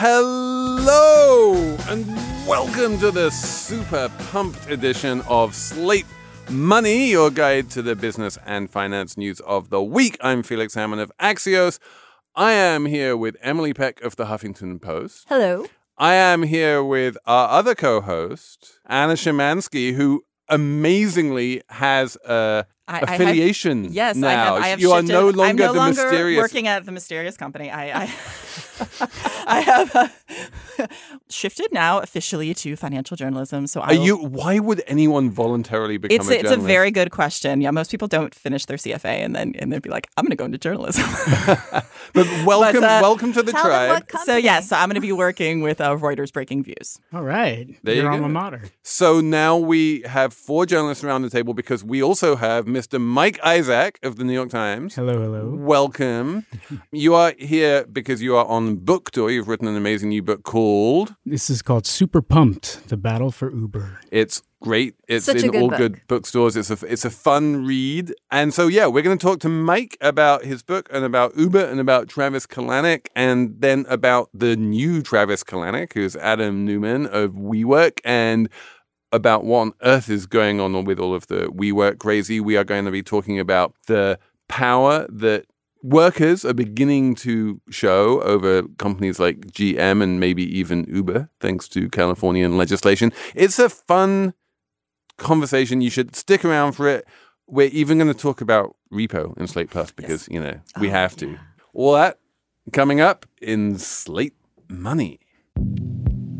Hello and welcome to the super pumped edition of Slate Money, your guide to the business and finance news of the week. I'm Felix Salmon of Axios. I am here with Emily Peck of the Huffington Post. Hello. I am here with our other co-host, Anna Szymanski, who amazingly has a I- I have- affiliation Yes, now. I have. I have you are shifted- no I'm longer no the longer mysterious working at the mysterious company. I, I, I have uh, shifted now officially to financial journalism. So I Are will- you? Why would anyone voluntarily become It's a a, it's a very good question. Yeah, most people don't finish their CFA and then and then be like, I'm going to go into journalism. But welcome, uh, welcome to the Tell them tribe. what so company. yes, so I'm going to be working with uh, Reuters Breaking Views. All right. There Your you alma go. mater. So now we have four journalists around the table because we also have Mr. Mike Isaac of the New York Times. Hello, hello. Welcome. you are here because you are on book tour. You've written an amazing new book called This is called Super Pumped: The Battle for Uber. It's great. It's Such a in good all book. good bookstores. It's a it's a fun read. And so yeah, we're going to talk to Mike about his book and about Uber and about Travis Kalanick and then about the new Travis Kalanick, who's Adam Neumann of WeWork and about what on earth is going on with all of the WeWork crazy. We are going to be talking about the power that workers are beginning to show over companies like GM and maybe even Uber, thanks to Californian legislation. It's a fun conversation. You should stick around for it. We're even going to talk about repo in Slate Plus because, you know, we Oh, have to. All that coming up in Slate Money.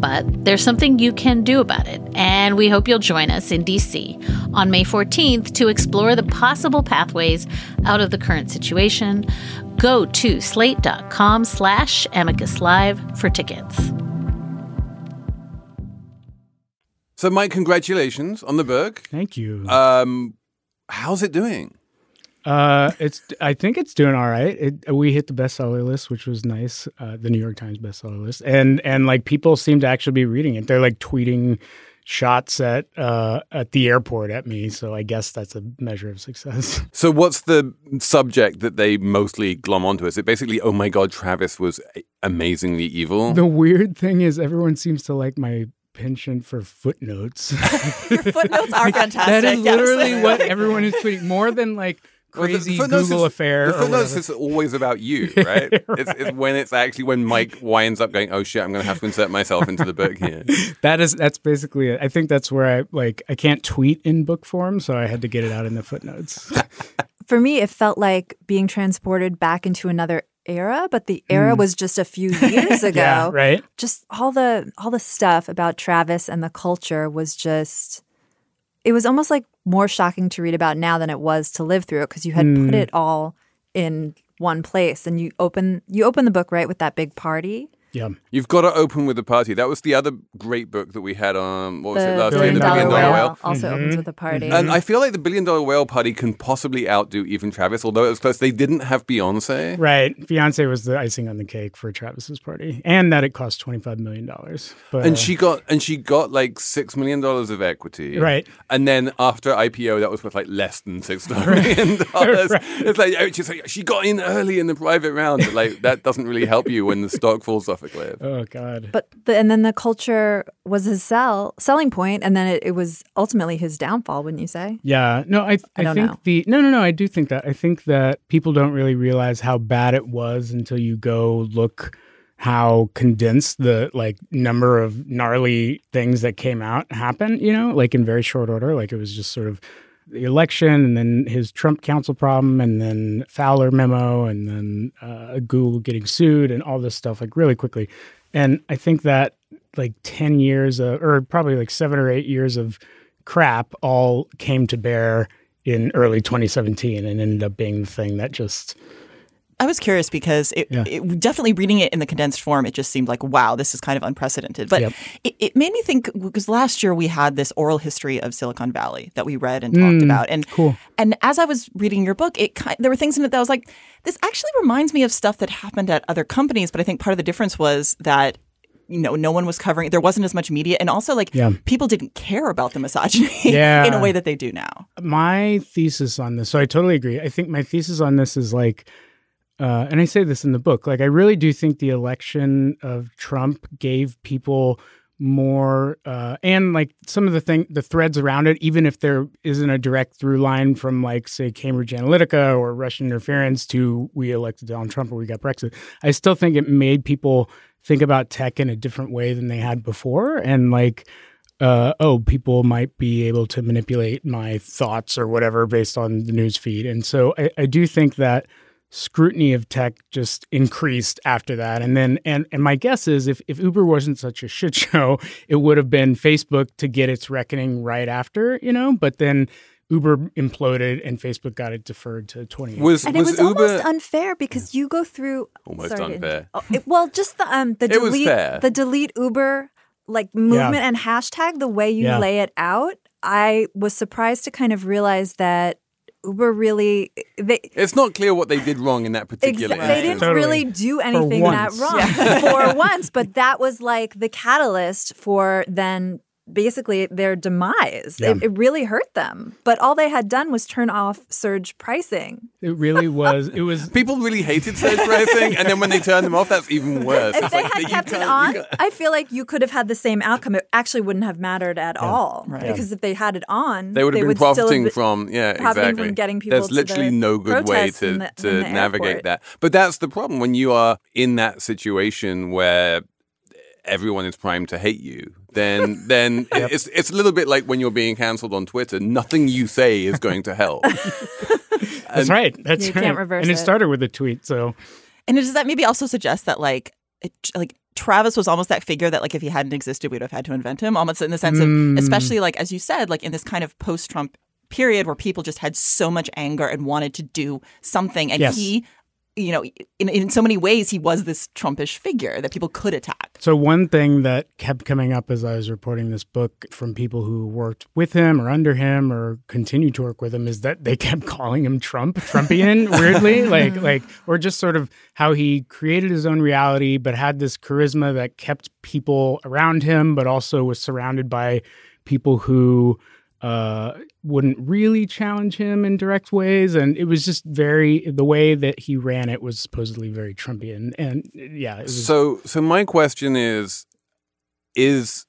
But there's something you can do about it, and we hope you'll join us in DC on May 14th to explore the possible pathways out of the current situation. Go to slate.com slash amicus live for tickets. So, Mike, congratulations on the book. Thank you. Um, how's it doing? Uh, it's. I think it's doing all right. It, we hit the bestseller list, which was nice. Uh, the New York Times bestseller list, and and like people seem to actually be reading it. They're like tweeting shots at uh at the airport at me. So I guess that's a measure of success. So, what's the subject that they mostly glom onto? Is it basically, oh my God, Travis was amazingly evil? the weird thing is, everyone seems to like my penchant for footnotes. Your footnotes are fantastic. that is yes. literally what everyone is tweeting more than like Well, the crazy footnotes Google is- affair. The footnotes is always about you, right? It's, it's when it's actually when Mike winds up going, "Oh shit, I'm going to have to insert myself into the book here." that is that's basically it. I think that's where I like I can't tweet in book form, so I had to get it out in the footnotes. For me, it felt like being transported back into another era, but the era mm. was just a few years ago. yeah, right. Just all the all the stuff about Travis and the culture was just it was almost like more shocking to read about now than it was to live through it because you had put mm. it all in one place. And you open you open the book right with that big party Yeah. You've got to open with the party. That was the other great book that we had on. What was it the last year? billion The dollar Billion whale, Dollar Whale. also Mhm. opens with a party And I feel like the Billion Dollar Whale party can possibly outdo even Travis, although it was close. They didn't have Beyonce. Right. Beyonce was the icing on the cake for Travis's party. And that it cost twenty five million dollars. But And she got and she got like six million dollars of equity, Right. And then after IPO, that was worth like less than six million dollars. It's like oh, she's like she got in early in the private round, but like that doesn't really help you when the stock falls off a cliff. Oh God. But the, and then the culture was his sell selling point, and then it, it was ultimately his downfall. Wouldn't you say? Yeah, no, I, I, don't think know. the no, no, no. I do think that. I think that people don't really realize how bad it was until you go look how condensed the like number of gnarly things that came out happened, you know, like in very short order. Like it was just sort of the election and then his Trump council problem and then Fowler memo and then uh, Google getting sued and all this stuff like really quickly. And I think that like 10 years of, or probably like seven or eight years of crap all came to bear in early 2017 and ended up being the thing that just I was curious because it, Yeah. it definitely reading it in the condensed form, it just seemed like, wow, this is kind of unprecedented. But Yep. it, it made me think because last year we had this oral history of Silicon Valley that we read and talked Mm, about, and cool. and as I was reading your book, it there were things in it that I was like, this actually reminds me of stuff that happened at other companies. But I think part of the difference was that. You know, no one was covering. There wasn't as much media, and also like Yeah. people didn't care about the misogyny Yeah. in a way that they do now. my thesis on this so i totally agree i think my thesis on this is like uh, and i say this in the book like i really do think the election of trump gave people more uh, and like some of the thing the threads around it even if there isn't a direct through line from like say cambridge analytica or russian interference to we elected donald trump or we got brexit i still think it made people think about tech in a different way than they had before and like uh, oh, people might be able to manipulate my thoughts or whatever based on the news feed. And so I, I do think that scrutiny of tech just increased after that. And then, and, and my guess is if, if Uber wasn't such a shit show, it would have been Facebook to get its reckoning right after, you know, but then Uber imploded and Facebook got it deferred to 20. Was And was, it was Uber almost unfair because you go through Almost sorry to- unfair. Oh, it- well, just the um the It was delete fair. the delete Uber like movement and hashtag the way you Yeah. lay it out. I was surprised to kind of realize that Uber really eh, they It's not clear what they did wrong in that particular Exa- They instance. didn't Totally. really do anything that once. wrong for once, but that was like the catalyst for then basically their demise. Yeah. It, it really hurt them. But all they had done was turn off surge pricing. It really was. It was. People really hated surge pricing, and then when they turned them off, that's even worse. If It's they like, had kept it on, I feel like you could have had the same outcome. It actually wouldn't have mattered at all. Right. Because if they had it on, they would have been still profiting been- from yeah exactly from getting people there's to literally the no good way to, the- to navigate airport. that but that's the problem when you are in that situation where everyone is primed to hate you then then it's it's a little bit like when you're being cancelled on twitter nothing you say is going to help That's right. That's You right. can't reverse and it it. started with a tweet. So And does that maybe also suggest that like it, like Travis was almost that figure that like if he hadn't existed, we'd have had to invent him, almost in the sense Mm. of especially like as you said, like in this kind of post-Trump period where people just had so much anger and wanted to do something, and Yes. he, you know, in in so many ways he was this Trumpish figure that people could attack. So one thing that kept coming up as I was reporting this book from people who worked with him or under him or continued to work with him is that they kept calling him Trump, Trumpian, weirdly, like mm-hmm. like or just sort of how he created his own reality, but had this charisma that kept people around him, but also was surrounded by people who uh, wouldn't really challenge him in direct ways, and it was just very the way that he ran it was supposedly very Trumpian, and yeah, was, so so my question is is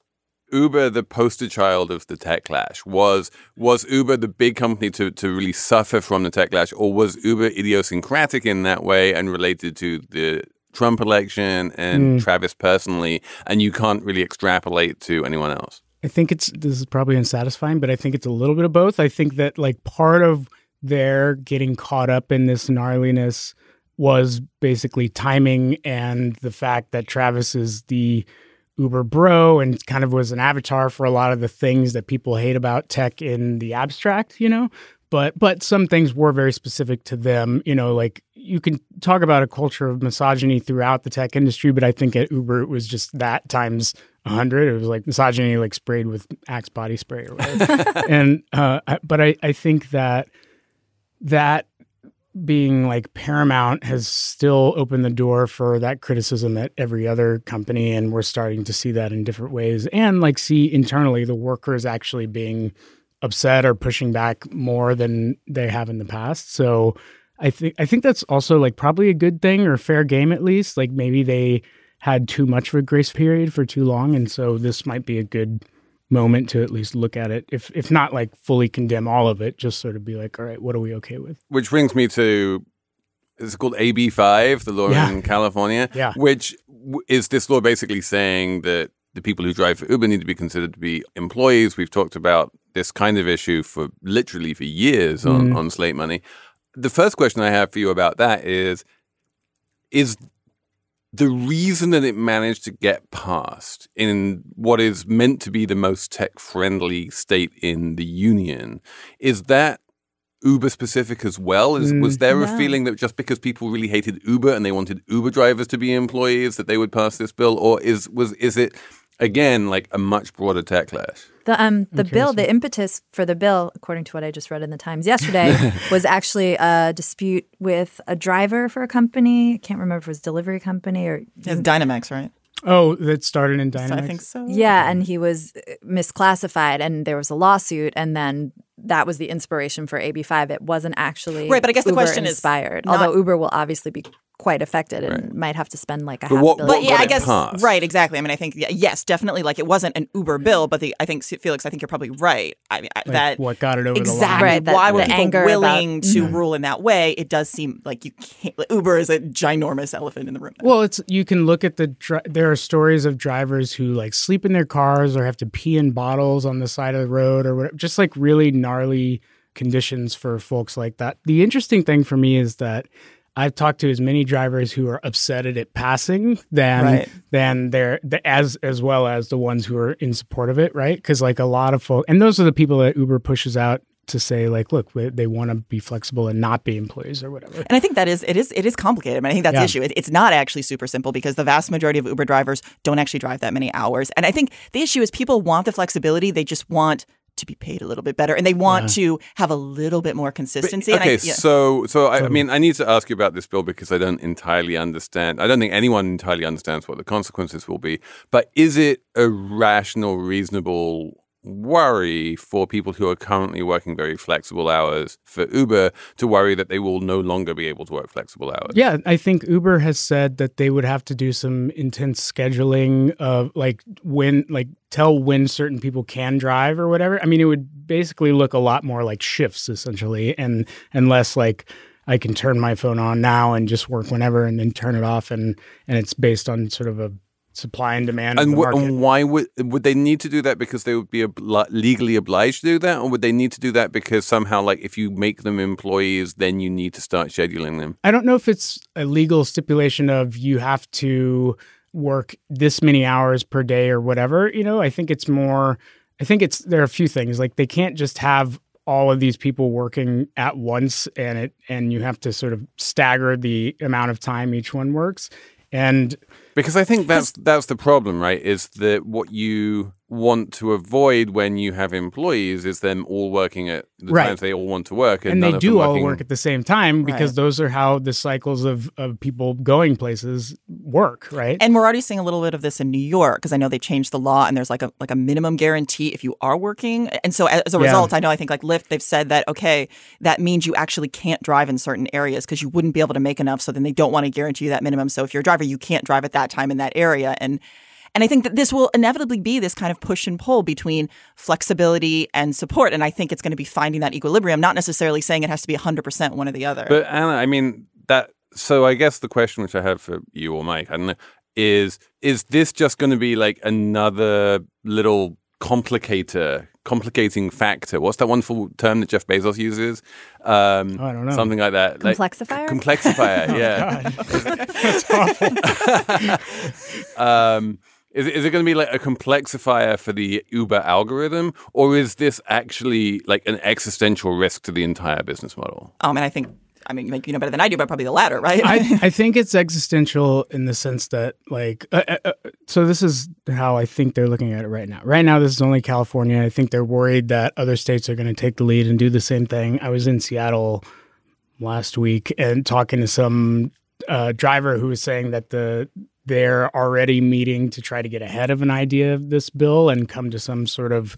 Uber the poster child of the techlash? Was was Uber the big company to, to really suffer from the techlash, or was Uber idiosyncratic in that way and related to the Trump election and Mm. Travis personally, and you can't really extrapolate to anyone else? I think it's this is probably unsatisfying, but I think it's a little bit of both. I think that like part of their getting caught up in this gnarliness was basically timing and the fact that Travis is the Uber bro and kind of was an avatar for a lot of the things that people hate about tech in the abstract, you know. But but some things were very specific to them, you know, like you can talk about a culture of misogyny throughout the tech industry, but I think at Uber it was just that times a hundred. It was like misogyny like sprayed with Axe body spray or whatever. and uh, I- but I, I think that that being like paramount has still opened the door for that criticism at every other company and we're starting to see that in different ways and like see internally the workers actually being upset or pushing back more than they have in the past so i think i think that's also like probably a good thing or fair game at least like maybe they had too much of a grace period for too long and so this might be a good moment to at least look at it if if not like fully condemn all of it just sort of be like all right what are we okay with Which brings me to it's called AB5, the law Yeah. in California, Yeah. which is this law basically saying that the people who drive for Uber need to be considered to be employees? We've talked about this kind of issue for literally for years on, mm. on Slate Money. The first question I have for you about that is is the reason that it managed to get passed in what is meant to be the most tech friendly state in the union is that Uber specific as well? Is, was mm. there a feeling that just because people really hated Uber and they wanted Uber drivers to be employees that they would pass this bill, or is was is it again like a much broader techlash? The um the bill, the impetus for the bill, according to what I just read in the Times yesterday, was actually a dispute with a driver for a company. I can't remember if it was a delivery company or It's Dynamex, right? Oh, that started in So I think so. yeah, and he was uh, misclassified, and there was a lawsuit, and then that was the inspiration for AB5. It wasn't actually Right, but I guess the Uber question is inspired. Although Uber will obviously be quite affected and might have to spend like a But half what- billion. But yeah, got I guess passed? right, exactly. I mean, I think yeah, yes, definitely. Like it wasn't an Uber mm-hmm. bill, but the I think Felix, I think you're probably right. I mean I- Like, that what got it over the line? exactly Right, that- why were the people anger willing about- to mm-hmm. rule in that way? It does seem like you can't. Like, Uber is a ginormous elephant in the room. Well, it's you can look at the dri- there are stories of drivers who like sleep in their cars or have to pee in bottles on the side of the road or whatever, just like really gnarly conditions for folks like that. The interesting thing for me is that I've talked to as many drivers who are upset at it passing than Right. than they're the, as as well as the ones who are in support of it, right? Because like a lot of folks, and those are the people that Uber pushes out to say like, look, they, they want to be flexible and not be employees or whatever. And I think that is it is it is complicated. I mean, I think that's Yeah. the issue. It, it's not actually super simple because the vast majority of Uber drivers don't actually drive that many hours. And I think the issue is people want the flexibility. They just want to be paid a little bit better, and they want to have a little bit more consistency. and I- Okay, yeah. so so I, I mean, I need to ask you about this bill because I don't entirely understand. I don't think anyone entirely understands what the consequences will be. But is it a rational, reasonable worry for people who are currently working very flexible hours for Uber to worry that they will no longer be able to work flexible hours? Yeah, I think Uber has said that they would have to do some intense scheduling of like when, like, tell when certain people can drive or whatever. I mean, it would basically look a lot more like shifts essentially, and and less like I can turn my phone on now and just work whenever, and then turn it off, and and it's based on sort of a supply and demand And, the wh- and why would would they need to do that because they would be obli- legally obliged to do that, or would they need to do that because somehow, like, if you make them employees, then you need to start scheduling them? I don't know if it's a legal stipulation of you have to work this many hours per day or whatever. You know, I think it's more, I think it's, there are a few things like they can't just have all of these people working at once and it, and you have to sort of stagger the amount of time each one works. And Because I think that's that's the problem, right? Is that what you want to avoid when you have employees is them all working at the Right. times they all want to work, and, and none they of do them all working- work at the same time because Right. those are how the cycles of, of people going places work, right? And we're already seeing a little bit of this in New York because I know they changed the law and there's like a like a minimum guarantee if you are working. And so as a Yeah. result, I know I think like Lyft they've said that okay, that means you actually can't drive in certain areas because you wouldn't be able to make enough. So then they don't want to guarantee you that minimum. So if you're a driver, you can't drive at that time in that area. And and I think that this will inevitably be this kind of push and pull between flexibility and support. And I think it's going to be finding that equilibrium, not necessarily saying it has to be 100% one or the other. But Anna, I mean that. So I guess the question which I have for you or Mike, I don't know, is is this just going to be like another little complicator, complicating factor? What's that wonderful term that Jeff Bezos uses? Um, Oh, I don't know. Something like that. Like- Complexifier? complexifier. yeah. um, is, it- is it going to be like a complexifier for the Uber algorithm, or is this actually like an existential risk to the entire business model? um, and I think, I mean, like, you know better than I do, but probably the latter, right? I, I think it's existential in the sense that, like, uh, uh, uh, so this is how I think they're looking at it right now. Right now, this is only California. I think they're worried that other states are going to take the lead and do the same thing. I was in Seattle last week and talking to some uh, driver who was saying that the they're already meeting to try to get ahead of an idea of this bill and come to some sort of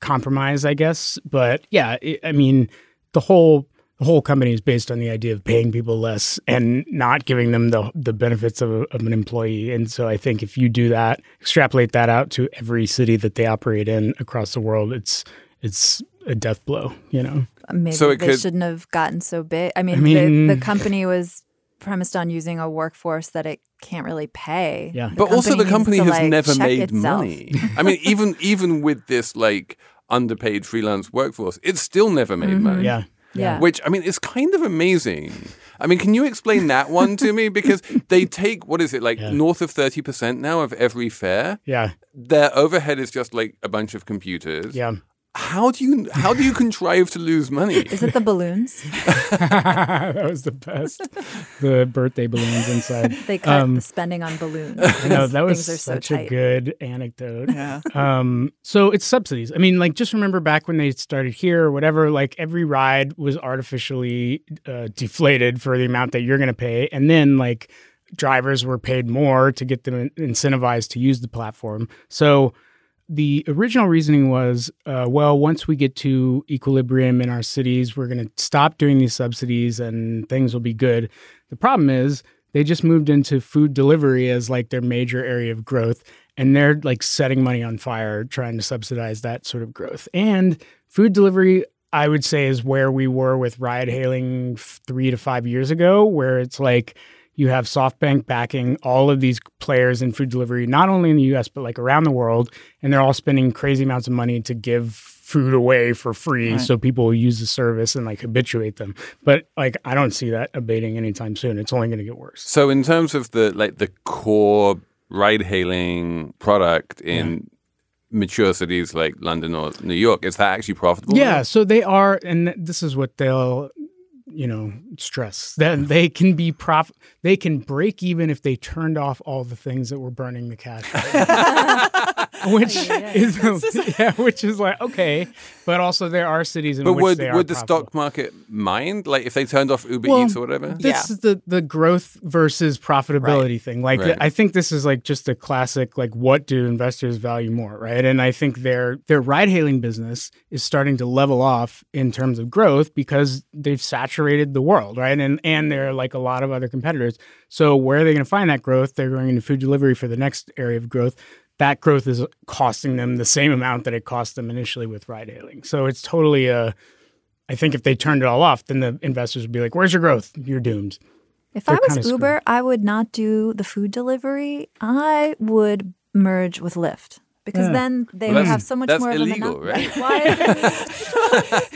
compromise, I guess. But yeah, it, I mean, the whole the whole company is based on the idea of paying people less and not giving them the the benefits of, a, of an employee. And so I think if you do that, extrapolate that out to every city that they operate in across the world, it's it's a death blow. You know. Uh, maybe So it they could- shouldn't have gotten so big. I mean, I mean- the, the company was premised on using a workforce that it can't really pay. Yeah. But also, the company has like, never made itself. money. I mean, even even with this like underpaid freelance workforce, it's still never made mm-hmm. money. Yeah. Yeah. Which I mean, it's kind of amazing. I mean, can you explain that one to me? Because they take what is it like Yeah. north of thirty percent now of every fare. Yeah. Their overhead is just like a bunch of computers. Yeah. How do you how do you contrive to lose money? Is it the balloons? that was the best. The birthday balloons inside. They cut Um, the spending on balloons. No, because that was things are so such a good anecdote. Yeah. Um, so it's subsidies. I mean, like just remember back when they started here or whatever, like every ride was artificially uh, deflated for the amount that you're going to pay, and then like drivers were paid more to get them incentivized to use the platform. So the original reasoning was, uh, well, once we get to equilibrium in our cities, we're going to stop doing these subsidies and things will be good. The problem is they just moved into food delivery as like their major area of growth and they're like setting money on fire trying to subsidize that sort of growth. And food delivery I would say is where we were with ride hailing 3 to 5 years ago where it's like you have SoftBank backing all of these players in food delivery, not only in the US, but like around the world. And they're all spending crazy amounts of money to give food away for free Right. so people will use the service and like habituate them. But like, I don't see that abating anytime soon. It's only going to get worse. So in terms of the like the core ride hailing product in mature cities like London or New York, is that actually profitable? Yeah, so they are, and this is what they'll, you know, stress that they can be prof, they can break even if they turned off all the things that were burning the cash, which oh, is yeah, which is like okay, but also there are cities in But which would they are would the profitable. stock market mind like if they turned off Uber Well, Eats or whatever? This Yeah. is the the growth versus profitability thing. Like Right. I think this is like just a classic like what do investors value more, right? And I think their their ride hailing business is starting to level off in terms of growth because they've saturated the world, right? And and they're like a lot of other competitors. So where are they going to find that growth? They're going into food delivery for the next area of growth. That growth is costing them the same amount that it cost them initially with ride hailing. So it's totally a I think if they turned it all off, then the investors would be like, "Where's your growth? You're doomed." If They're I was Uber, I would not do the food delivery. I would merge with Lyft because Yeah. then they Well, would have so much that's more of illegal, a right? Why? is it-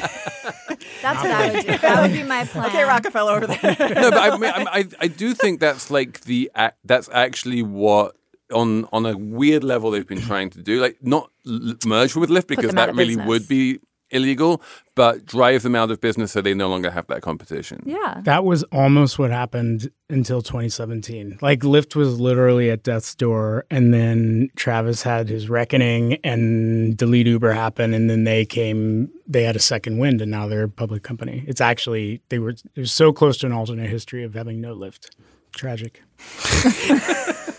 that's what I would do. That would be my plan. Okay, Rockefeller over there. no, but I, mean, I, I I do think that's like the that's actually what on on a weird level they've been trying to do. Like not l- merge with Lyft because that really business. would be illegal, but drive them out of business so they no longer have that competition. Yeah. That was almost what happened until 2017. Like Lyft was literally at death's door, and then Travis had his reckoning, and Delete Uber happened, and then they came. They had a second wind, and now they're a public company. It's actually they were they're so close to an alternate history of having no Lyft. Tragic.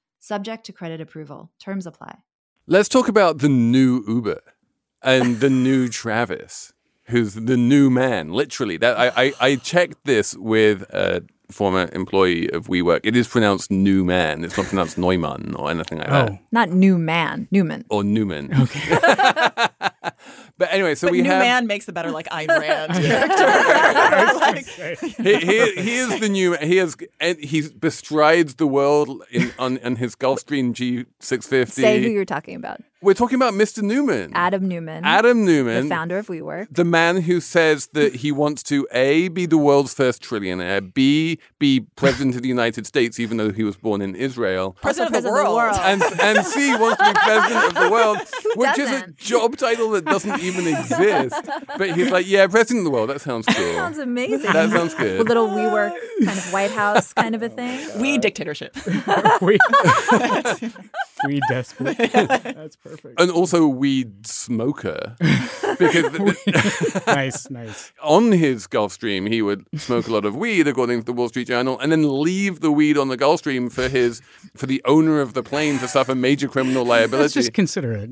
Subject to credit approval. Terms apply. Let's talk about the new Uber and the new Travis, who's the new man. Literally, that I I, I checked this with a former employee of WeWork. It is pronounced new man. It's not pronounced Neumann or anything like oh. that. Oh, Not new man, Newman. Or Newman. Okay. but anyway, so but we New have Man makes the better like Ayn Rand character. Like, he, he, he is the new he is and he bestrides the world in on, on his Gulfstream G650. Say who you're talking about. We're talking about Mr. Neumann. Adam Neumann, Adam Neumann. the founder of WeWork. the man who says that he wants to A, be the world's first trillionaire, B, be president of the United States, even though he was born in Israel. president, of the president of the world. world. And, and C wants to be president of the world, which is a job title that doesn't even exist. But he's like, yeah, president of the world, that sounds cool. Sounds amazing. That sounds good. A good. little WeWork kind of White House kind of a thing. we dictatorship. we, weed despot. That's perfect. and also weed smoker because nice, nice. on his Gulf Stream he would smoke a lot of weed according to the Wall Street Journal and then leave the weed on the Gulf Stream for his for the owner of the plane to suffer major criminal liability. Let's just consider it.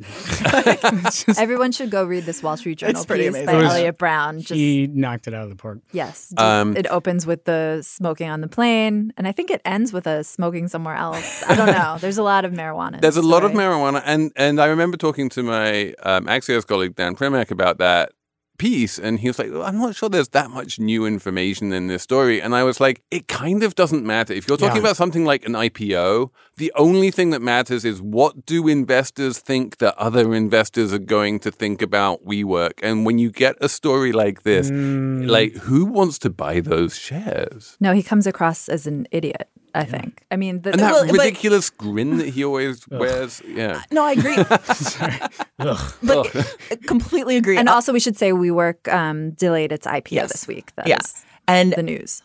Just- Everyone should go read this Wall Street Journal It's pretty piece amazing. by It was- Eliot Brown. Just he knocked it out of the park. yes, Um, it opens with the smoking on the plane, and I think it ends with a smoking somewhere else. I don't know. There's a lot of marijuana. There's a lot of marijuana, and and I remember talking to my um, Axios colleague Dan Primack about that piece, and he was like, "I'm not sure there's that much new information in this story." And I was like, "It kind of doesn't matter if you're talking Yeah. about something like an IPO. The only thing that matters is what do investors think that other investors are going to think about WeWork. And when you get a story like this, Mm. like who wants to buy those shares?" No, he comes across as an idiot. I think. I mean, the, And that Well, but- ridiculous grin that he always wears, yeah. No, I agree. Ugh. but completely agree. and also we should say WeWork um, delayed its IPO Yes. this week. That Yeah. is and the news.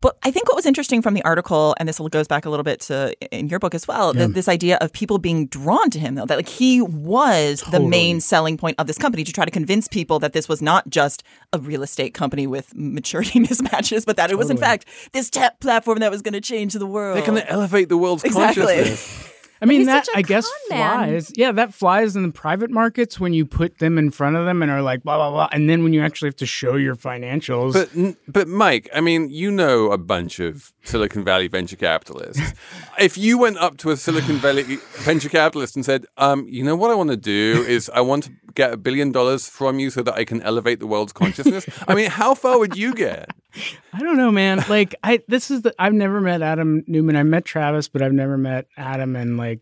But I think what was interesting from the article, and this goes back a little bit to in your book as well, that this idea of people being drawn to him, though, that like he was the main selling point of this company to try to convince people that this was not just a real estate company with maturity mismatches, but that it was in fact this tech platform that was going to change the world. They're going to elevate the world's Exactly. consciousness. I mean that such a I guess con man. flies. Yeah, that flies in the private markets when you put them in front of them and are like blah blah blah, and then when you actually have to show your financials. But but Mike, I mean, you know a bunch of Silicon Valley venture capitalists. if you went up to a Silicon Valley venture capitalist and said, um, you know what I want to do is I want to get a billion dollars from you so that I can elevate the world's consciousness. I mean, how far would you get? I don't know, man. Like I this is the I've never met Adam Neumann. I met Travis, but I've never met Adam and like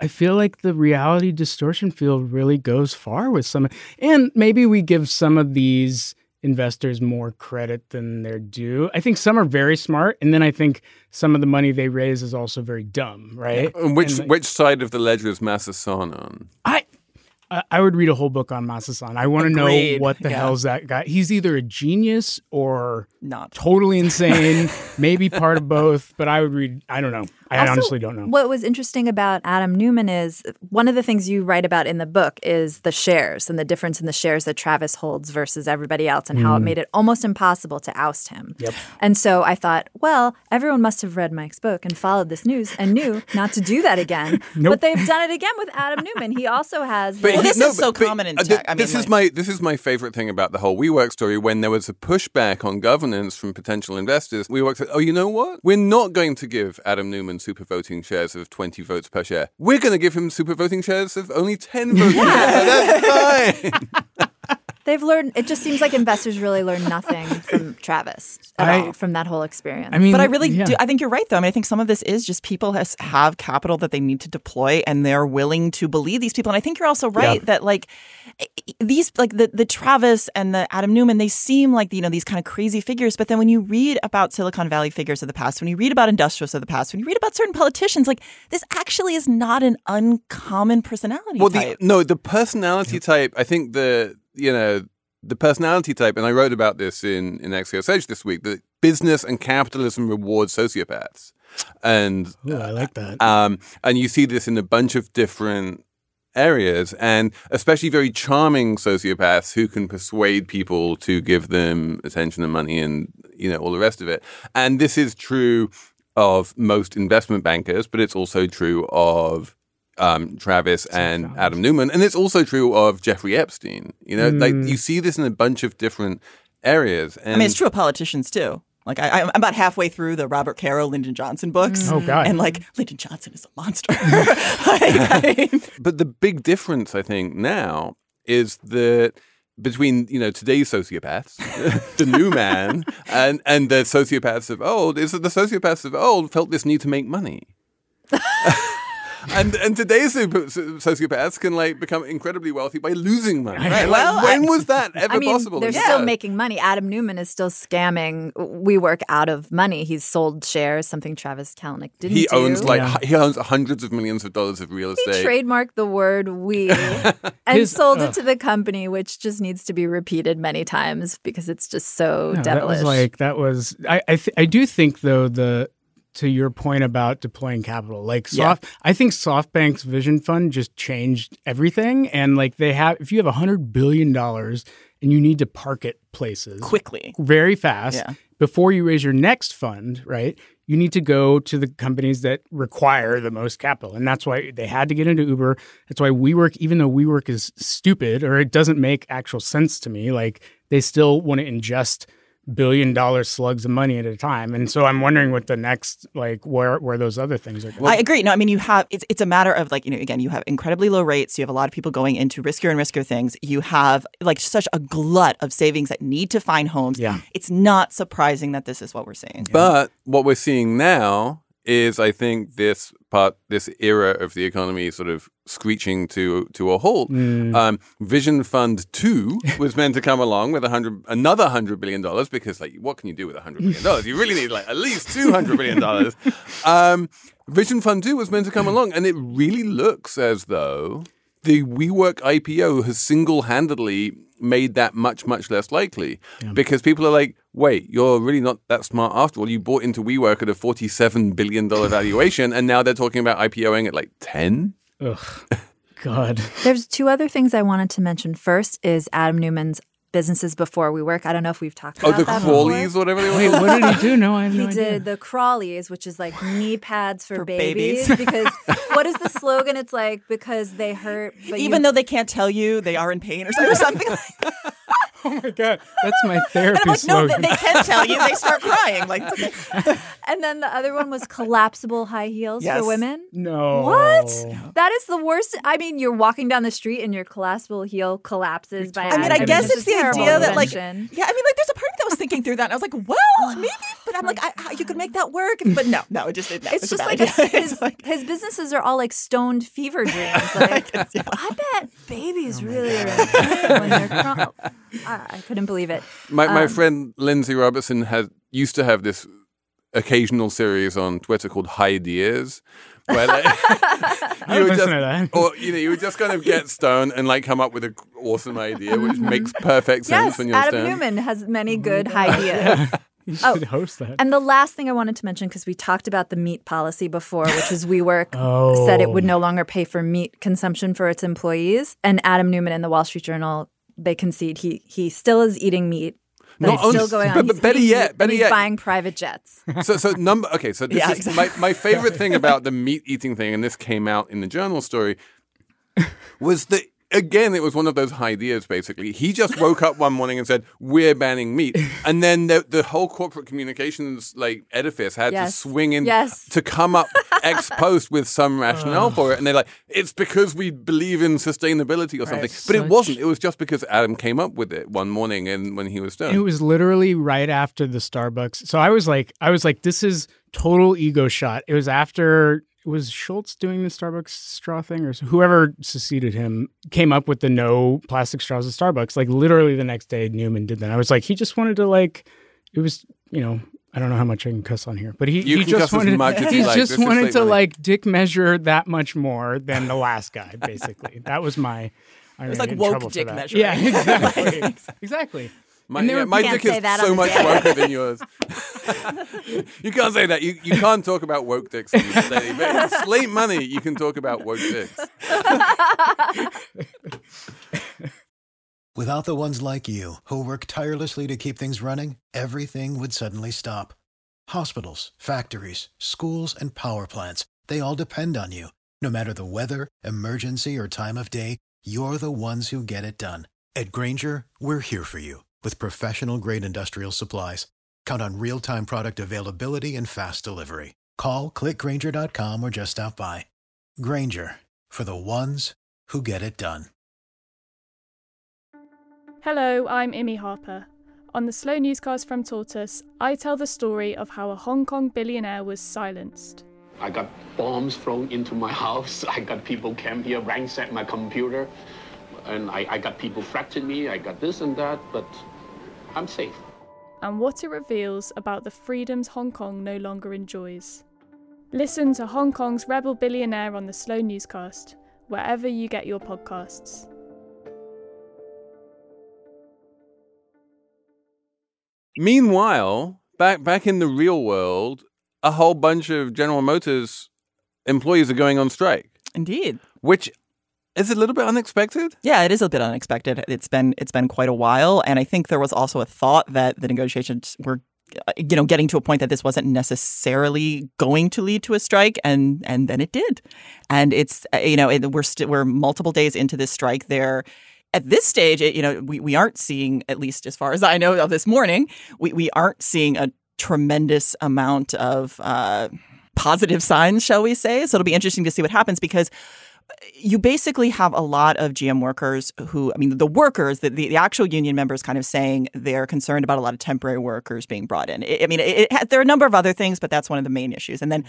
I feel like the reality distortion field really goes far with some and maybe we give some of these investors more credit than they're due. I think some are very smart and then I think some of the money they raise is also very dumb, right? And which And, like, which side of the ledger is Masa Son on? I I- I would read a whole book on Masa Son. I want to know what the Yeah. hell's that guy. He's either a genius or not. totally insane, maybe part of both, but I would read I don't know. I Also, honestly don't know. What was interesting about Adam Neumann is one of the things you write about in the book is the shares and the difference in the shares that Travis holds versus everybody else and how it made it almost impossible to oust him. Yep. And so I thought, well, everyone must have read Mike's book and followed this news and knew not to do that again. Nope. But they've done it again with Adam Neumann. He also has But Well, he- this is so common in uh, th- tech. I mean, this is my this is my favorite thing about the whole WeWork story. When there was a pushback on governance from potential investors, WeWork said, "Oh, you know what? We're not going to give Adam Neumann super voting shares of twenty votes per share. We're going to give him super voting shares of only ten votes per share. That's fine." they've learned it just seems like investors really learn nothing from Travis at I- all from that whole experience. I mean, But I really yeah. do. I think you're right, though. I mean, I think some of this is just people has, have capital that they need to deploy, and they're willing to believe these people. And I think you're also right Yeah. that like these, like the the Travis and the Adam Neumann, they seem like you know these kind of crazy figures. But then when you read about Silicon Valley figures of the past, when you read about industrialists of the past, when you read about certain politicians, like this actually is not an uncommon personality well, type. the no, the personality type. I think the you know the personality type, and I wrote about this in in Edge this week. That business and capitalism reward sociopaths, and Ooh, I like that. Um, and you see this in a bunch of different areas, and especially very charming sociopaths who can persuade people to give them attention and money and you know all the rest of it. And this is true of most investment bankers, but it's also true of um, Travis and founders. Adam Neumann, and it's also true of Jeffrey Epstein. You know, like Mm. you see this in a bunch of different areas. And I mean, it's true of politicians too. Like I, I'm about halfway through the Robert Caro, Lyndon Johnson books. Oh, God. And like Lyndon Johnson is a monster. Like, I mean, But the big difference, I think, now is that between you know today's sociopaths, the new man, and and the sociopaths of old, is that the sociopaths of old felt this need to make money. And and today's super, sociopaths can like become incredibly wealthy by losing money. Right? Well, like, when was that ever I mean, possible? they're Yeah. still making money. Adam Neumann is still scamming WeWork out of money. He's sold shares, something Travis Kalanick didn't He do. owns like Yeah. he owns hundreds of millions of dollars of real he estate. trademarked the word "we" and His- sold ugh. it uh, to the company, which just needs to be repeated many times because it's just so No, that was like that was I I, th- I do think though the to your point about deploying capital. Like Yeah. soft I think SoftBank's Vision Fund just changed everything and like they have if you have a 100 billion dollars and you need to park it places quickly. very fast Yeah. before you raise your next fund, right? You need to go to the companies that require the most capital. And that's why they had to get into Uber. That's why WeWork, even though WeWork is stupid or it doesn't make actual sense to me, like they still want to ingest billion dollar slugs of money at a time. And so I'm wondering what the next like where where those other things are going. I agree. No, I mean you have it's it's a matter of like you know again you have incredibly low rates. You have a lot of people going into riskier and riskier things. You have like such a glut of savings that need to find homes. Yeah. it's not surprising that this is what we're seeing. But what we're seeing now is, I think, this part, this era of the economy sort of screeching to to a halt. Um, Vision Fund Two was meant to come along with a hundred, another hundred billion dollars because, like, what can you do with a hundred billion dollars? You really need like at least two hundred billion dollars. Um, Vision Fund Two was meant to come along, and it really looks as though the WeWork IPO has single-handedly made that much, much less likely because people are like, wait, you're really not that smart after all. You bought into WeWork at a $47 billion valuation, and now they're talking about IPOing at like 10? Ugh. God. There's two other things I wanted to mention. First is Adam Neumann's businesses before we work. I don't know if we've talked Oh, about the that Crawleys, before. whatever they Wait, were. what did he do? No, I have no He idea. did the crawlies, which is like knee pads for, For babies. babies. because what is the slogan? It's like because they hurt, but Even you, though they can't tell you they are in pain or something. Or something like Oh my god, that's my therapy And I'm like, no, slogan. they, they can tell you. They start crying. Like, okay. and then the other one was collapsible high heels Yes. for women. no. What? That is the worst. I mean, you're walking down the street and your collapsible heel collapses by. I mean, I guess It's it's the idea that, like, yeah, I mean, like, there's a part of me that was thinking through that, and I was like, well, maybe, but I'm like, I, how you could make that work, but no, no, it just, no, it's just like bad his, his, like, his businesses are all like stoned fever dreams. Like, I bet babies really are in pain when they're craw- I, I couldn't believe it. My, Um, my friend Lindsay Robertson has used to have this occasional series on Twitter called Ideas. Where like, you would just, or you know, you would just kind of get stoned and like come up with an awesome idea, which makes perfect sense Yes, when you're Adam stoned. Neumann has many good ideas. You Oh. host that. And the last thing I wanted to mention, because we talked about the meat policy before, which is WeWork Oh. said it would oh. no longer pay for meat consumption for its employees. And Adam Neumann in the Wall Street Journal, they concede he he still is eating meat. But Not only- still going on. but- but better yet- better yet- buying private jets. so so number okay so this Yeah, is my, my favorite thing about the meat eating thing and this came out in the journal story was that again it was one of those ideas basically he just woke up one morning and said we're banning meat and then the, the whole corporate communications like edifice had Yes. to swing in Yes. to come up ex post with some rationale for it and they're like it's because we believe in sustainability or something but it wasn't it was just because adam came up with it one morning and when he was done It was literally right after the Starbucks. So I was like, I was like, this is total ego shot. It was after was Schultz doing the Starbucks straw thing, or whoever succeeded him came up with the no plastic straws at Starbucks. Like literally the next day, Neumann did that. I was like, he just wanted to like, it was you know. I don't know how much I can cuss on here, but he, You he can just cuss as wanted much as he like. just This wanted to Money. like dick measure that much more than the last guy, basically. that was my. I was like woke dick measure. Yeah, exactly. exactly. My, yeah, my dick is so much the woker than yours. you can't say that. You you can't talk about woke dicks in this lady, but in Slate Money, you can talk about woke dicks. Without the ones like you, who work tirelessly to keep things running, everything would suddenly stop. Hospitals, factories, schools, and power plants, they all depend on you. No matter the weather, emergency, or time of day, you're the ones who get it done. At Grainger, we're here for you with professional grade industrial supplies. Count on real time product availability and fast delivery. Call clickgrainger.com or just stop by. Grainger for the ones who get it done. Hello, I'm Imi Harper. On the Slow Newscast from Tortoise, I tell the story of how a Hong Kong billionaire was silenced. I got bombs thrown into my house. I got people came here, ransacked my computer. And I, I got people threatening me. I got this and that, but I'm safe. and what it reveals about the freedoms Hong Kong no longer enjoys. Listen to Hong Kong's Rebel Billionaire on the Slow Newscast, wherever you get your podcasts. Meanwhile, back back in the real world, a whole bunch of General Motors employees are going on strike, Indeed. which is it a little bit unexpected. Yeah, it is a bit unexpected. It's been it's been quite a while, and I think there was also a thought that the negotiations were, you know, getting to a point that this wasn't necessarily going to lead to a strike, and and then it did, and it's you know it, we're we're multiple days into this strike. There, at this stage, you know, we, we aren't seeing at least as far as I know of this morning, we we aren't seeing a tremendous amount of. Uh, positive signs, shall we say? So it'll be interesting to see what happens because you basically have a lot of GM workers who, I mean, the workers, the, the, actual union members kind of saying they're concerned about a lot of temporary workers being brought in. I, I mean, it, it, there are a number of other things, but that's one of the main issues. And then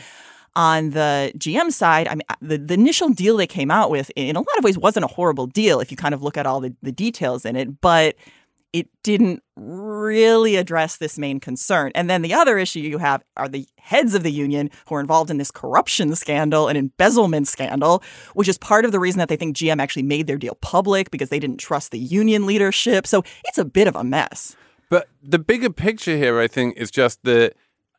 on the GM side, I mean, uh, the, the initial deal they came out with, in a lot of ways, wasn't a horrible deal if you kind of look at all the, the details in it, but it didn't really address this main concern. And then the other issue you have are the heads of the union who are involved in this corruption scandal and embezzlement scandal, which is part of the reason that they think GM actually made their deal public because they didn't trust the union leadership. So it's a bit of a mess. But the bigger picture here, I think, is just that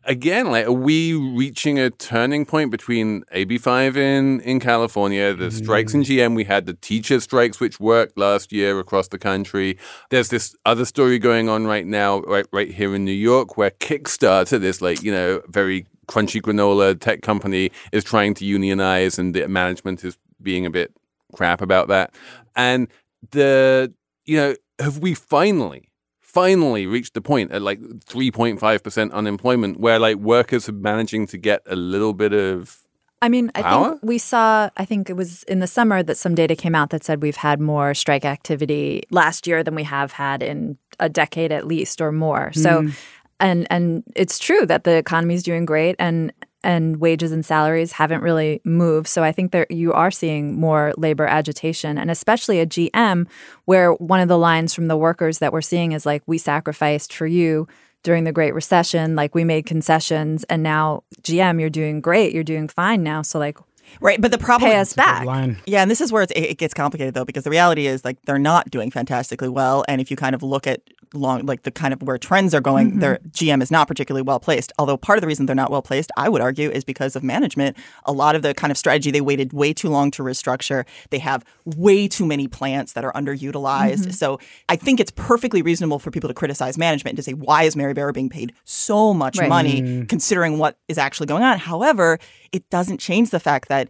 again, like, are we reaching a turning point between AB5 in, in California, the strikes in mm. GM? We had the teacher strikes, which worked last year across the country. There's this other story going on right now, right, right here in New York, where Kickstarter, this, like, you know, very crunchy granola tech company, is trying to unionize, and the management is being a bit crap about that. And the, you know, have we finally finally reached the point at like 3.5% unemployment where like workers are managing to get a little bit of I mean, I Power? think we saw, I think it was in the summer that some data came out that said we've had more strike activity last year than we have had in a decade at least or more. So, hmm. and and it's true that the economy is doing great and and wages and salaries haven't really moved. So I think that you are seeing more labor agitation and especially a GM where one of the lines from the workers that we're seeing is like we sacrificed for you during the Great Recession, like we made concessions and now GM you're doing great, you're doing fine now. So like Right, but the problem pay us back. Line. Yeah, and this is where it's, it gets complicated though, because the reality is like they're not doing fantastically well, and if you kind of look at long, like the kind of where trends are going, their mm-hmm. GM is not particularly well placed. Although part of the reason they're not well placed, I would argue, is because of management. A lot of the kind of strategy they waited way too long to restructure. They have way too many plants that are underutilized. Mm-hmm. So I think it's perfectly reasonable for people to criticize management and to say, why is Mary Barra being paid so much Right. money mm. considering what is actually going on? However, it doesn't change the fact that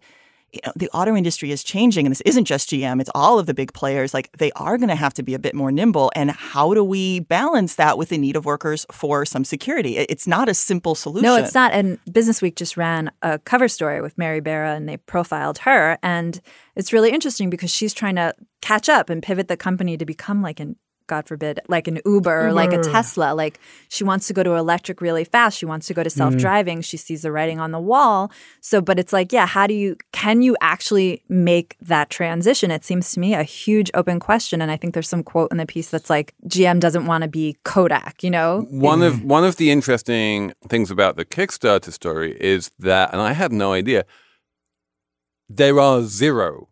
you know, the auto industry is changing, and this isn't just GM; it's all of the big players. Like they are going to have to be a bit more nimble. And how do we balance that with the need of workers for some security? It's not a simple solution. No, it's not. And Business Week just ran a cover story with Mary Barra and they profiled her. And it's really interesting because she's trying to catch up and pivot the company to become like an God forbid, like an Uber, or like a mm-hmm. Tesla. Like she wants to go to electric really fast. She wants to go to mm-hmm. self driving. She sees the writing on the wall. So, but it's like, yeah, how do you, can you actually make that transition? It seems to me a huge open question. And I think there's some quote in the piece that's like, GM doesn't want to be Kodak, you know? One of mm-hmm. one of the interesting things about the Kickstarter story is that, and I had no idea, there are zero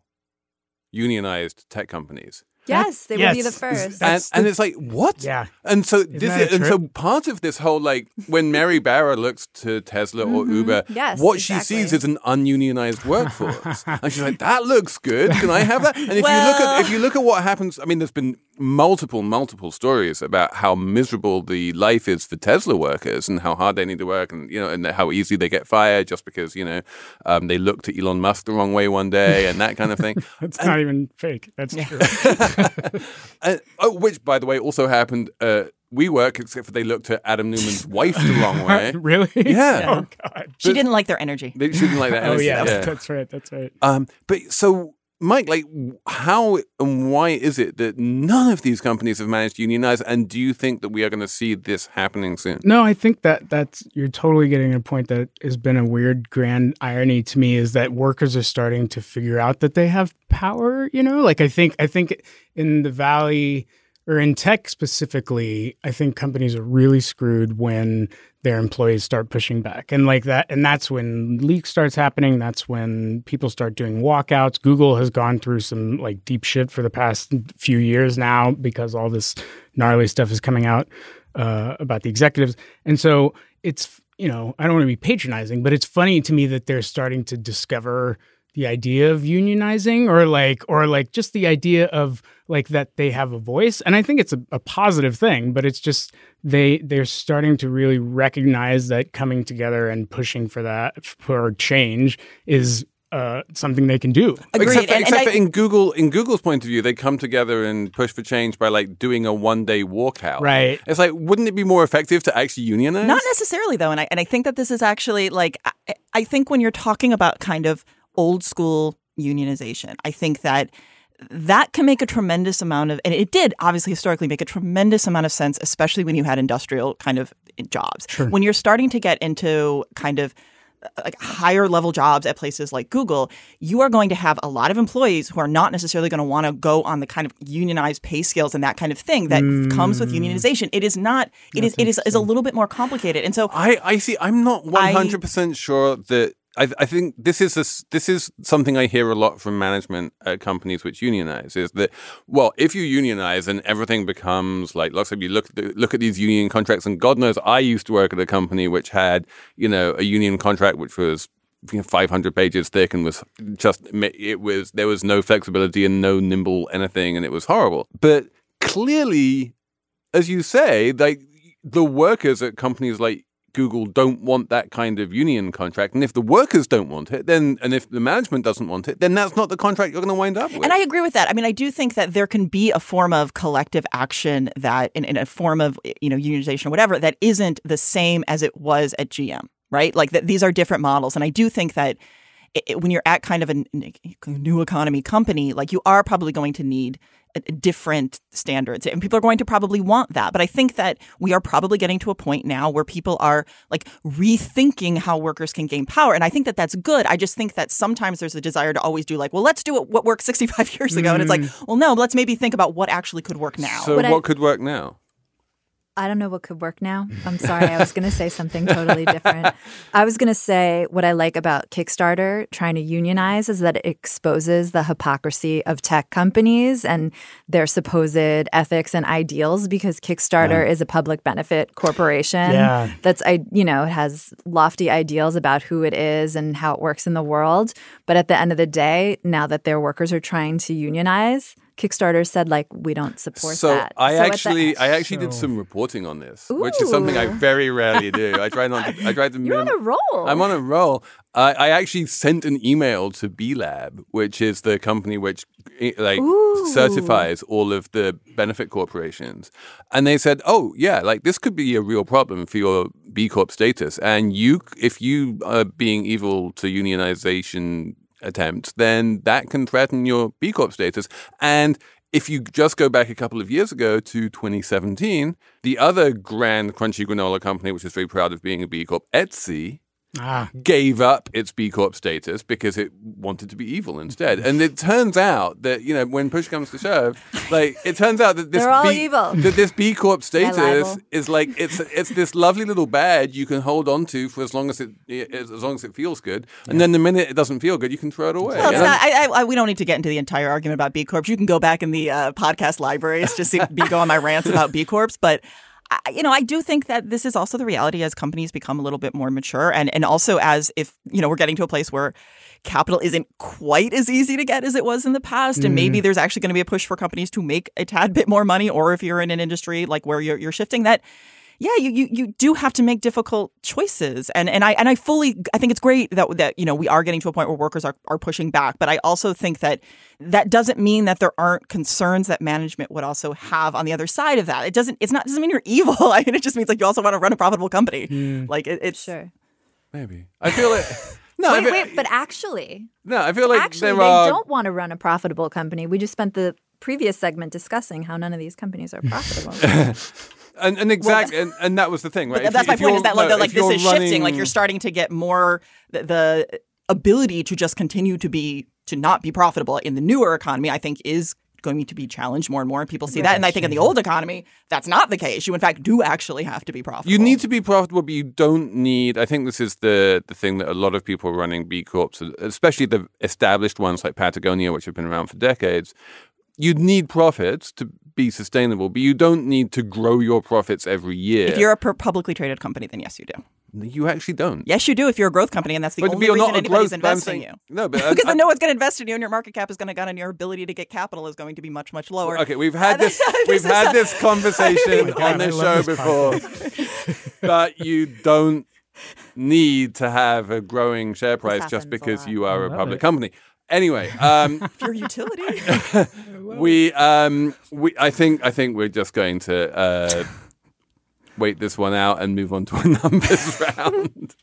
unionized tech companies. Yes, they would be the first. And, That's and it's like what? Yeah. And so this is, and so part of this whole like when Mary Barra looks to Tesla or mm-hmm. Uber, Yes, what she sees is an ununionized workforce, and she's like, "That looks good. Can I have that?" And if you look at if you look at what happens, I mean, there's been multiple multiple stories about how miserable the life is for Tesla workers and how hard they need to work, and you know, and how easy they get fired just because you know um, they looked at Elon Musk the wrong way one day and that kind of thing. That's not even fake. That's true. Uh, oh, which, by the way, also happened. Uh, WeWork, except for they looked at Adam Neumann's wife the wrong way. really? Yeah. Oh God. She didn't like their energy. They didn't like that. Oh energy. yeah, that's right. That's right. Um, but so, Mike, like, how and why is it that none of these companies have managed to unionize? And do you think that we are going to see this happening soon? No, I think that that's you're totally getting a point that has been a weird grand irony to me is that workers are starting to figure out that they have power, you know? Like I think I think in the valley or in tech specifically, I think companies are really screwed when their employees start pushing back. And like that and that's when leak starts happening, that's when people start doing walkouts. Google has gone through some like deep shit for the past few years now because all this gnarly stuff is coming out uh, about the executives. And so it's you know, I don't want to be patronizing, but it's funny to me that they're starting to discover the idea of unionizing or like or like just the idea of like that they have a voice and i think it's a, a, positive thing but it's just they they're starting to really recognize that coming together and pushing for that for change is uh, something they can do. Agreed. Except, for, and, except and for in Google, in Google's point of view, they come together and push for change by like doing a one day walkout. Right. It's like, wouldn't it be more effective to actually unionize? Not necessarily, though, and I and I think that this is actually like I, I think when you're talking about kind of old school unionization, I think that that can make a tremendous amount of and it did obviously historically make a tremendous amount of sense especially when you had industrial kind of jobs sure. when you're starting to get into kind of like higher level jobs at places like Google, you are going to have a lot of employees who are not necessarily going to want to go on the kind of unionized pay scales and that kind of thing that mm. comes with unionization. It is not. It That's is. It is, is a little bit more complicated. And so I, I see. I'm not 100 percent sure that I, I, think this is a, this is something I hear a lot from management at companies which unionize is that well if you unionize and everything becomes like lots of you look look at these union contracts and God knows I used to work at a company which had you know a union contract which was 500 pages thick and was just it was there was no flexibility and no nimble anything and it was horrible. But clearly as you say like the workers at companies like Google don't want that kind of union contract. And if the workers don't want it, then, and if the management doesn't want it, then that's not the contract you're going to wind up with. And I agree with that. I mean, I do think that there can be a form of collective action that, in, in a form of, you know, unionization or whatever, that isn't the same as it was at GM, right? Like that these are different models. And I do think that it, when you're at kind of a new economy company, like you are probably going to need different standards and people are going to probably want that but i think that we are probably getting to a point now where people are like rethinking how workers can gain power and i think that that's good i just think that sometimes there's a desire to always do like well let's do it what worked 65 years ago mm. and it's like mm. well no let's maybe think about what actually could work now so what, what I, could work now I don't know what could work now. I'm sorry. I was going to say something totally different. I was going to say what I like about Kickstarter trying to unionize is that it exposes the hypocrisy of tech companies and their supposed ethics and ideals because Kickstarter yeah. is a public benefit corporation yeah. that's I you know, it has lofty ideals about who it is and how it works in the world, but at the end of the day, now that their workers are trying to unionize, Kickstarter said like we don't support so that. I so actually the, I actually did some reporting on this, Ooh. which is something I very rarely do. I try not. To, I try to. You're on a roll. I'm on a roll. I, I actually sent an email to B Lab, which is the company which eh, like Ooh. certifies all of the benefit corporations, and they said, "Oh yeah, like this could be a real problem for your B Corp status, and you if you are being evil to unionization attempt, then that can threaten your B Corp status. And if you just go back a couple of years ago to 2017, the other grand crunchy granola company, which is very proud of being a B Corp, Etsy, ah. gave up its B Corp status because it wanted to be evil instead. And it turns out that, you know, when push comes to shove, like it turns out that this all B, evil. that this B Corp status is like it's it's this lovely little badge you can hold on to for as long as it as long as it feels good. And then the minute it doesn't feel good, you can throw it away. Well, not, I, I, we don't need to get into the entire argument about B Corps. You can go back in the uh, podcast libraries to see me go on my rants about B Corps, but I, you know, I do think that this is also the reality as companies become a little bit more mature, and and also as if you know we're getting to a place where capital isn't quite as easy to get as it was in the past, and maybe mm. there's actually going to be a push for companies to make a tad bit more money, or if you're in an industry like where you're you're shifting that yeah, you, you you do have to make difficult choices. And and I and I fully I think it's great that that you know we are getting to a point where workers are, are pushing back. But I also think that that doesn't mean that there aren't concerns that management would also have on the other side of that. It doesn't it's not doesn't mean you're evil. I mean it just means like you also want to run a profitable company. Mm. Like it, it's sure. Maybe. I feel it. No, wait, feel, wait, but actually, no, I feel like actually they are... don't want to run a profitable company. We just spent the previous segment discussing how none of these companies are profitable. and, and exactly, well, and, and that was the thing, right? If, that's my point. Is that no, like this is running... shifting? Like you're starting to get more the, the ability to just continue to be to not be profitable in the newer economy. I think is going to be challenged more and more, and people see that. And I think in the old economy, that's not the case. You, in fact, do actually have to be profitable. You need to be profitable, but you don't need. I think this is the the thing that a lot of people running B corps, especially the established ones like Patagonia, which have been around for decades, you'd need profits to be sustainable, but you don't need to grow your profits every year. If you're a publicly traded company, then yes, you do. You actually don't. Yes, you do if you're a growth company, and that's the But only reason not anybody's growth- but I'm investing saying- you. No, but I- because I- then no one's going to invest in you, and your market cap is going to go down, and your ability to get capital is going to be much, much lower. Okay, we've had this. This We've had a- this conversation God, on I this show this before, but you don't need to have a growing share price just because you are a public it. company. Anyway, um, If you're utility, we, um, we, I think, I think we're just going to uh, wait this one out and move on to a numbers round.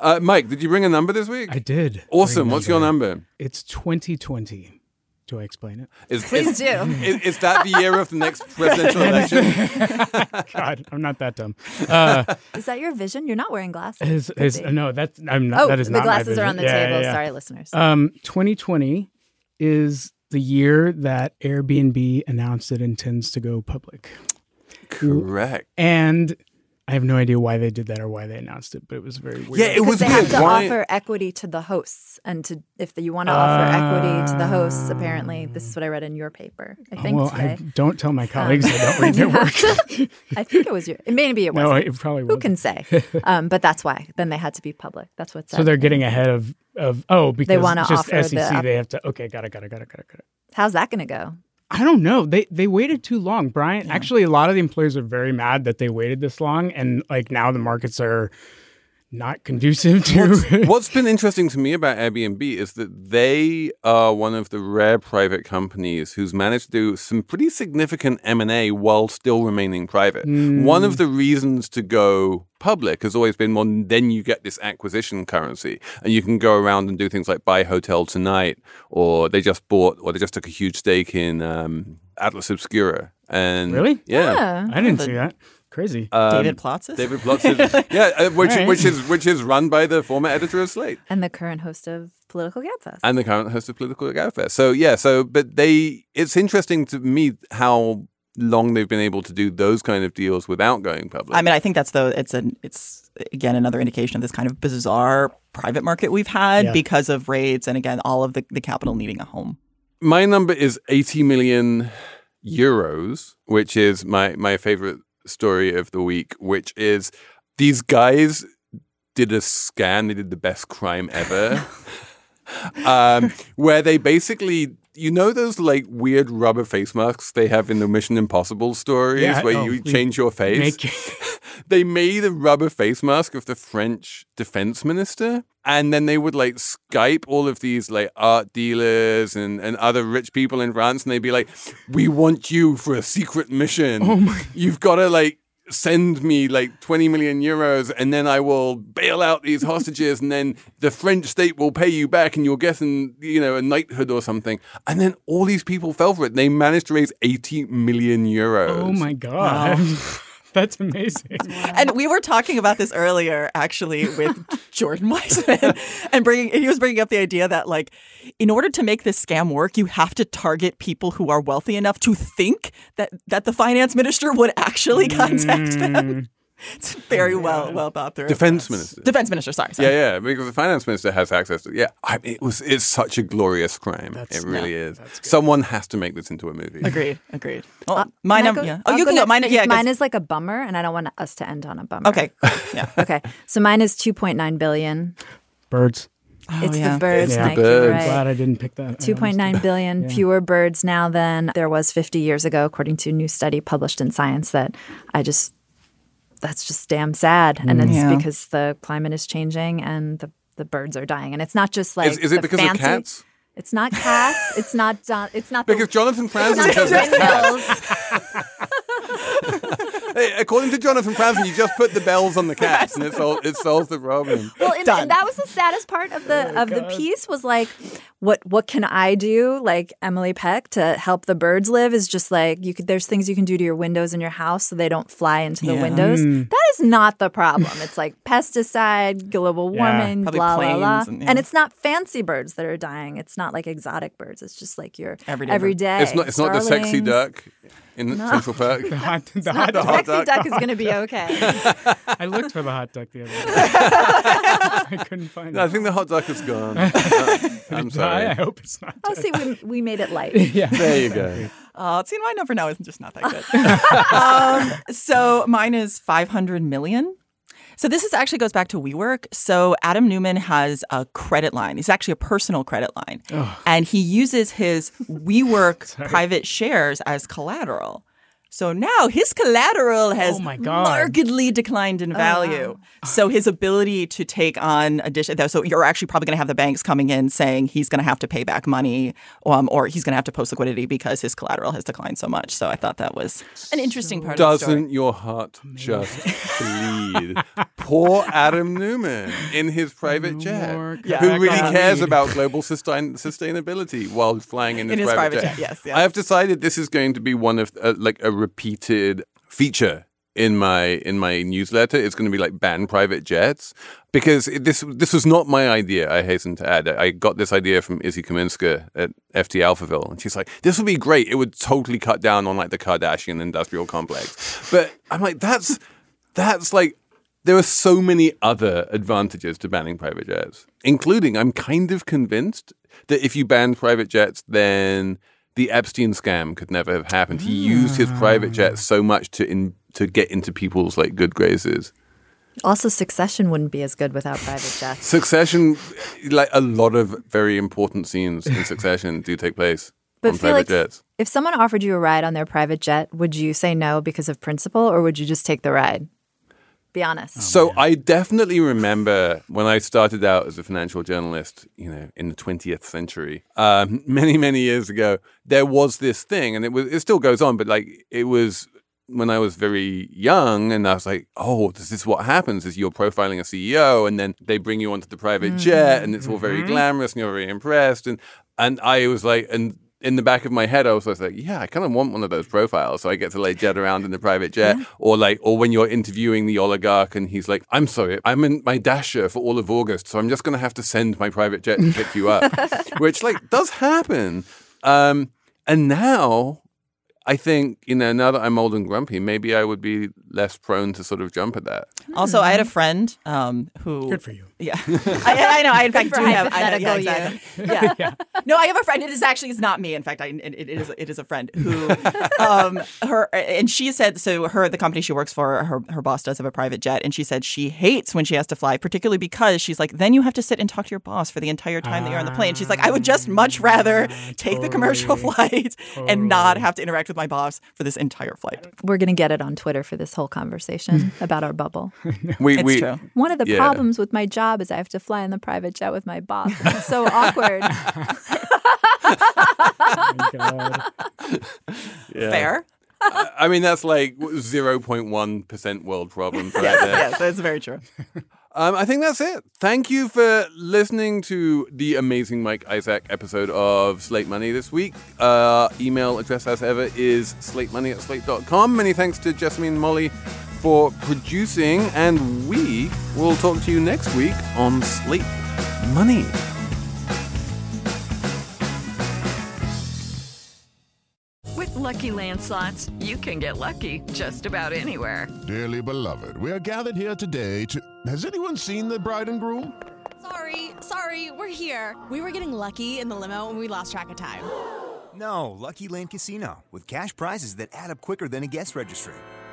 Uh, Mike, did you bring a number this week? I did. awesome. bring a What's your number? It's 2020. Do I explain it? Is, Please is, do. Is, is that the year of the next presidential election? God, I'm not that dumb. Uh, Is that your vision? You're not wearing glasses. is, is, no, that's I'm not. oh, that is the not my glasses are on the. Yeah, table. yeah, yeah. Sorry, listeners. Um, 2020 is the year that Airbnb announced it intends to go public, Correct. and I have no idea why they did that or why they announced it, but it was very weird. Yeah, it was they weird. have to Why- offer equity to the hosts, and to if you want to offer equity to the hosts, apparently this is what I read in your paper. I think Oh, well, today. I don't tell my colleagues I don't read You their work. I think it was your. It maybe it wasn't. it probably Who can say? Um, but that's why. Then they had to be public. That's what's. Up. So they're getting ahead of of oh because they wanna just offer SEC the- they have to okay got it got it got it got it got it. How's that going to go? I don't know. They they waited too long, Brian. Actually, a lot of the employees are very mad that they waited this long, and like now the markets are not conducive to. What's been interesting to me about Airbnb is that they are one of the rare private companies who's managed to do some pretty significant M&A while still remaining private. One of the reasons to go public has always been well then you get this acquisition currency and you can go around and do things like buy HotelTonight or they just bought or they just took a huge stake in um, Atlas Obscura and Really? yeah, Yeah. I didn't see that. Crazy. Um, David Plotz's? David Plotz's. yeah, uh, which All right. which is which is run by the former editor of Slate And the current host of Political Gabfest. and the current host of Political Gabfest. So yeah, so but they it's interesting to me how long they've been able to do those kind of deals without going public. I mean, I think that's the it's an it's again another indication of this kind of bizarre private market we've had Yeah. because of raids and again all of the, the capital needing a home. my number is 80 million euros, which is my my favorite story of the week, which is these guys did a scan, they did the best crime ever. um, where they basically you know those like weird rubber face masks they have in the Mission Impossible stories Yeah, where oh, you change your face? They made a rubber face mask of the French defense minister. And then they would like Skype all of these like art dealers and, and other rich people in France. And they'd be like, we want you for a secret mission. Oh my. You've got to like send me like 20 million euros and then I will bail out these hostages and then the French state will pay you back and you'll get an, you know, a knighthood or something. And then all these people fell for it. They managed to raise 80 million euros. oh my god, that's amazing. And we were talking about this earlier, actually, with Jordan Weissmann, and bringing he was bringing up the idea that like, in order to make this scam work, you have to target people who are wealthy enough to think that that the finance minister would actually contact them. Mm. It's very well well thought through. Defense minister. Defense minister. Sorry. sorry. Yeah, yeah, because the finance minister has access to. Yeah, I it was. It's such a glorious crime. That's- it really is. Someone has to make this into a movie. Agreed. Agreed. Well, Uh, my number. go- Yeah. Oh, I'll you can go. Mine. because Yeah. 'cause- mine is like a bummer, and I don't want us to end on a bummer. Okay. Yeah. okay. So mine is 2.9 billion. Birds. Oh, it's yeah. the birds. It's the birds. right. Glad I didn't pick that. 2.9 billion Yeah. fewer birds now than there was 50 years ago, according to a new study published in Science. That I just, that's just damn sad. And it's Yeah. because the climate is changing and the, the birds are dying. And it's not just like. Is, is it because fancy, of cats? It's not cats. it's not. Don- it's not. the- Because Jonathan it's Franzen not says it's cats. Hey, according to Jonathan Franzen, you just put the bells on the cats, and it solves it solves the problem. Well, and, and that was the saddest part of the of the piece was like, what what can I do, like Emily Peck, to help the birds live? Is just like you could. There's things you can do to your windows in your house so they don't fly into the Yeah. windows. Mm. That is not the problem. It's like pesticide, global warming, probably blah blah blah. planes And, and- it's not fancy birds that are dying. It's not like exotic birds. It's just like your Everyday every bird. day. It's not. It's not the sexy duck in Central Park. The hot, the Not hot the dog. sexy duck is going to be okay. I looked for the hot duck the other day. I couldn't find No, I think the hot duck is gone. I'm I, I sorry. hope it's not. Oh, see, we, we made it light. yeah. There you go. Oh, see, my number now isn't just not that good. um, so mine is 500 million. So this is actually goes back to WeWork. So Adam Neumann has a credit line. It's actually a personal credit line, and he uses his WeWork private shares as collateral. So now his collateral has Oh my God. markedly declined in value. So his ability to take on additional, so you're actually probably going to have the banks coming in saying he's going to have to pay back money, um, or he's going to have to post liquidity because his collateral has declined so much. So I thought that was an interesting part of the story. Doesn't your heart just bleed? Poor Adam Neumann in his private jet, Yeah. who really coffee. cares about global sustain- sustainability while flying in his, In his private, private jet, yes, yeah. I have decided this is going to be one of uh, like a repeated feature in my in my newsletter. It's going to be like ban private jets because this this was not my idea. I hasten to add. I got this idea from Izzy Kaminska at FT Alphaville, and she's like, "This would be great. It would totally cut down on like the Kardashian industrial complex." But I'm like, that's that's like. There are so many other advantages to banning private jets, including I'm kind of convinced that if you ban private jets, then the Epstein scam could never have happened. He used his private jet so much to in, to get into people's like good graces. Also, Succession wouldn't be as good without private jets. Succession, like a lot of very important scenes in Succession do take place But on private jets. if someone offered you a ride on their private jet, would you say no because of principle, or would you just take the ride? Be honest. So I definitely remember when I started out as a financial journalist, you know, in the 20th century, um, many many years ago, there was this thing, and it was it still goes on, but like it was when I was very young, and I was like, oh, this is what happens: is you're profiling a CEO, and then they bring you onto the private jet, and it's all very glamorous, and you're very impressed, and and I was like, and in the back of my head, I was always like, yeah, I kind of want one of those profiles. So I get to like jet around in the private jet or like, or when you're interviewing the oligarch and he's like, I'm sorry, I'm in my dacha for all of August. So I'm just going to have to send my private jet to pick you up, which like does happen. Um, and now I think, you know, now that I'm old and grumpy, maybe I would be less prone to sort of jump at that. Also, I had a friend um, who. Good for you. Yeah, I, I know. I in fact for do have. I know, yeah, exactly. Yeah. yeah. No, I have a friend. It is actually it's not me. In fact, I, it, it is it is a friend who, um, her and she said so. Her the company she works for, her her boss does have a private jet, and she said she hates when she has to fly, particularly because she's like, then you have to sit and talk to your boss for the entire time that you're on the plane. She's like, I would just much rather take the commercial flight and not have to interact with my boss for this entire flight. We're going to get it on Twitter for this whole conversation about our bubble. We, It's we, true. One of the Yeah. problems with my job is I have to fly in the private jet with my boss. It's so awkward. Oh, God. Yeah. Fair. I I mean, that's like 0.1% world problems right Yes, there. yes, that's very true. Um, I think that's it. Thank you for listening to the amazing Mike Isaac episode of Slate Money this week. Uh, email address, as ever, is slatemoney at slate.com. Many thanks to Jessamine and Molly for producing, and we will talk to you next week on Slate Money. With LuckyLand slots, you can get lucky just about anywhere. Dearly beloved, we are gathered here today to. Has anyone seen the bride and groom? Sorry, sorry, we're here. We were getting lucky in the limo and we lost track of time. No, LuckyLand Casino, with cash prizes that add up quicker than a guest registry.